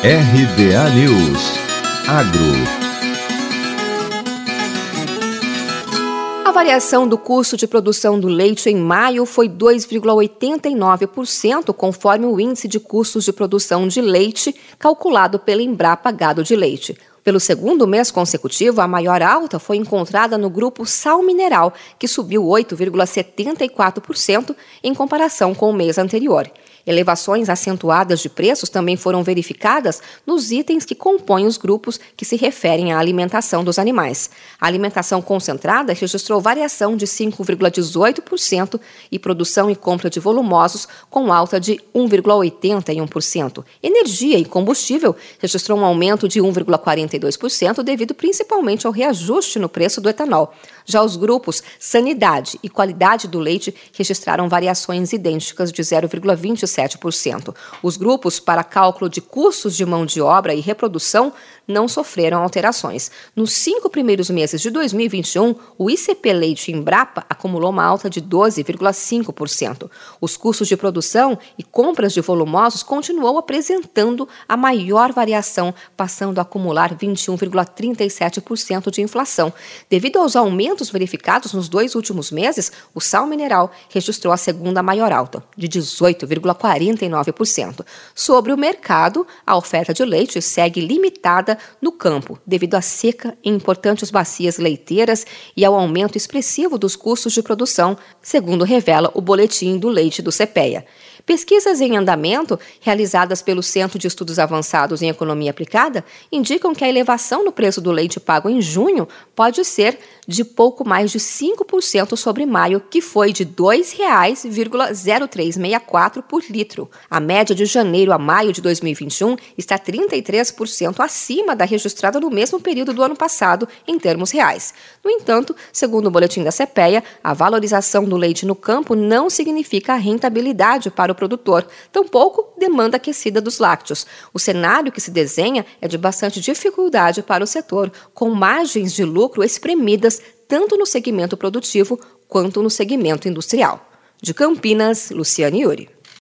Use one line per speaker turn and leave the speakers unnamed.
RBA News Agro
A variação do custo de produção do leite em maio foi 2,89%, conforme o índice de custos de produção de leite calculado pela Embrapa Gado de Leite. Pelo segundo mês consecutivo, a maior alta foi encontrada no grupo Sal Mineral, que subiu 8,74% em comparação com o mês anterior. Elevações acentuadas de preços também foram verificadas nos itens que compõem os grupos que se referem à alimentação dos animais. A alimentação concentrada registrou variação de 5,18% e produção e compra de volumosos com alta de 1,81%. Energia e combustível registrou um aumento de 1,42% devido principalmente ao reajuste no preço do etanol. Já os grupos sanidade e qualidade do leite registraram variações idênticas de 0,27%. Os grupos para cálculo de custos de mão de obra e reprodução não sofreram alterações. Nos cinco primeiros meses de 2021, o ICP Leite Embrapa acumulou uma alta de 12,5%. Os custos de produção e compras de volumosos continuou apresentando a maior variação, passando a acumular 21,37% de inflação. Devido aos aumentos verificados nos dois últimos meses, o sal mineral registrou a segunda maior alta, de 18,49%. Sobre o mercado, a oferta de leite segue limitada no campo, devido à seca em importantes bacias leiteiras e ao aumento expressivo dos custos de produção, segundo revela o boletim do leite do CPEA. Pesquisas em andamento, realizadas pelo Centro de Estudos Avançados em Economia Aplicada, indicam que a elevação no preço do leite pago em junho pode ser de pouco mais de 5% sobre maio, que foi de R$ 2,0364 por litro. A média de janeiro a maio de 2021 está 33% acima da registrada no mesmo período do ano passado, em termos reais. No entanto, segundo o boletim da CPEA, a valorização do leite no campo não significa rentabilidade para o produtor, tampouco demanda aquecida dos lácteos. O cenário que se desenha é de bastante dificuldade para o setor, com margens de lucro espremidas tanto no segmento produtivo quanto no segmento industrial. De Campinas, Luciane Yuri.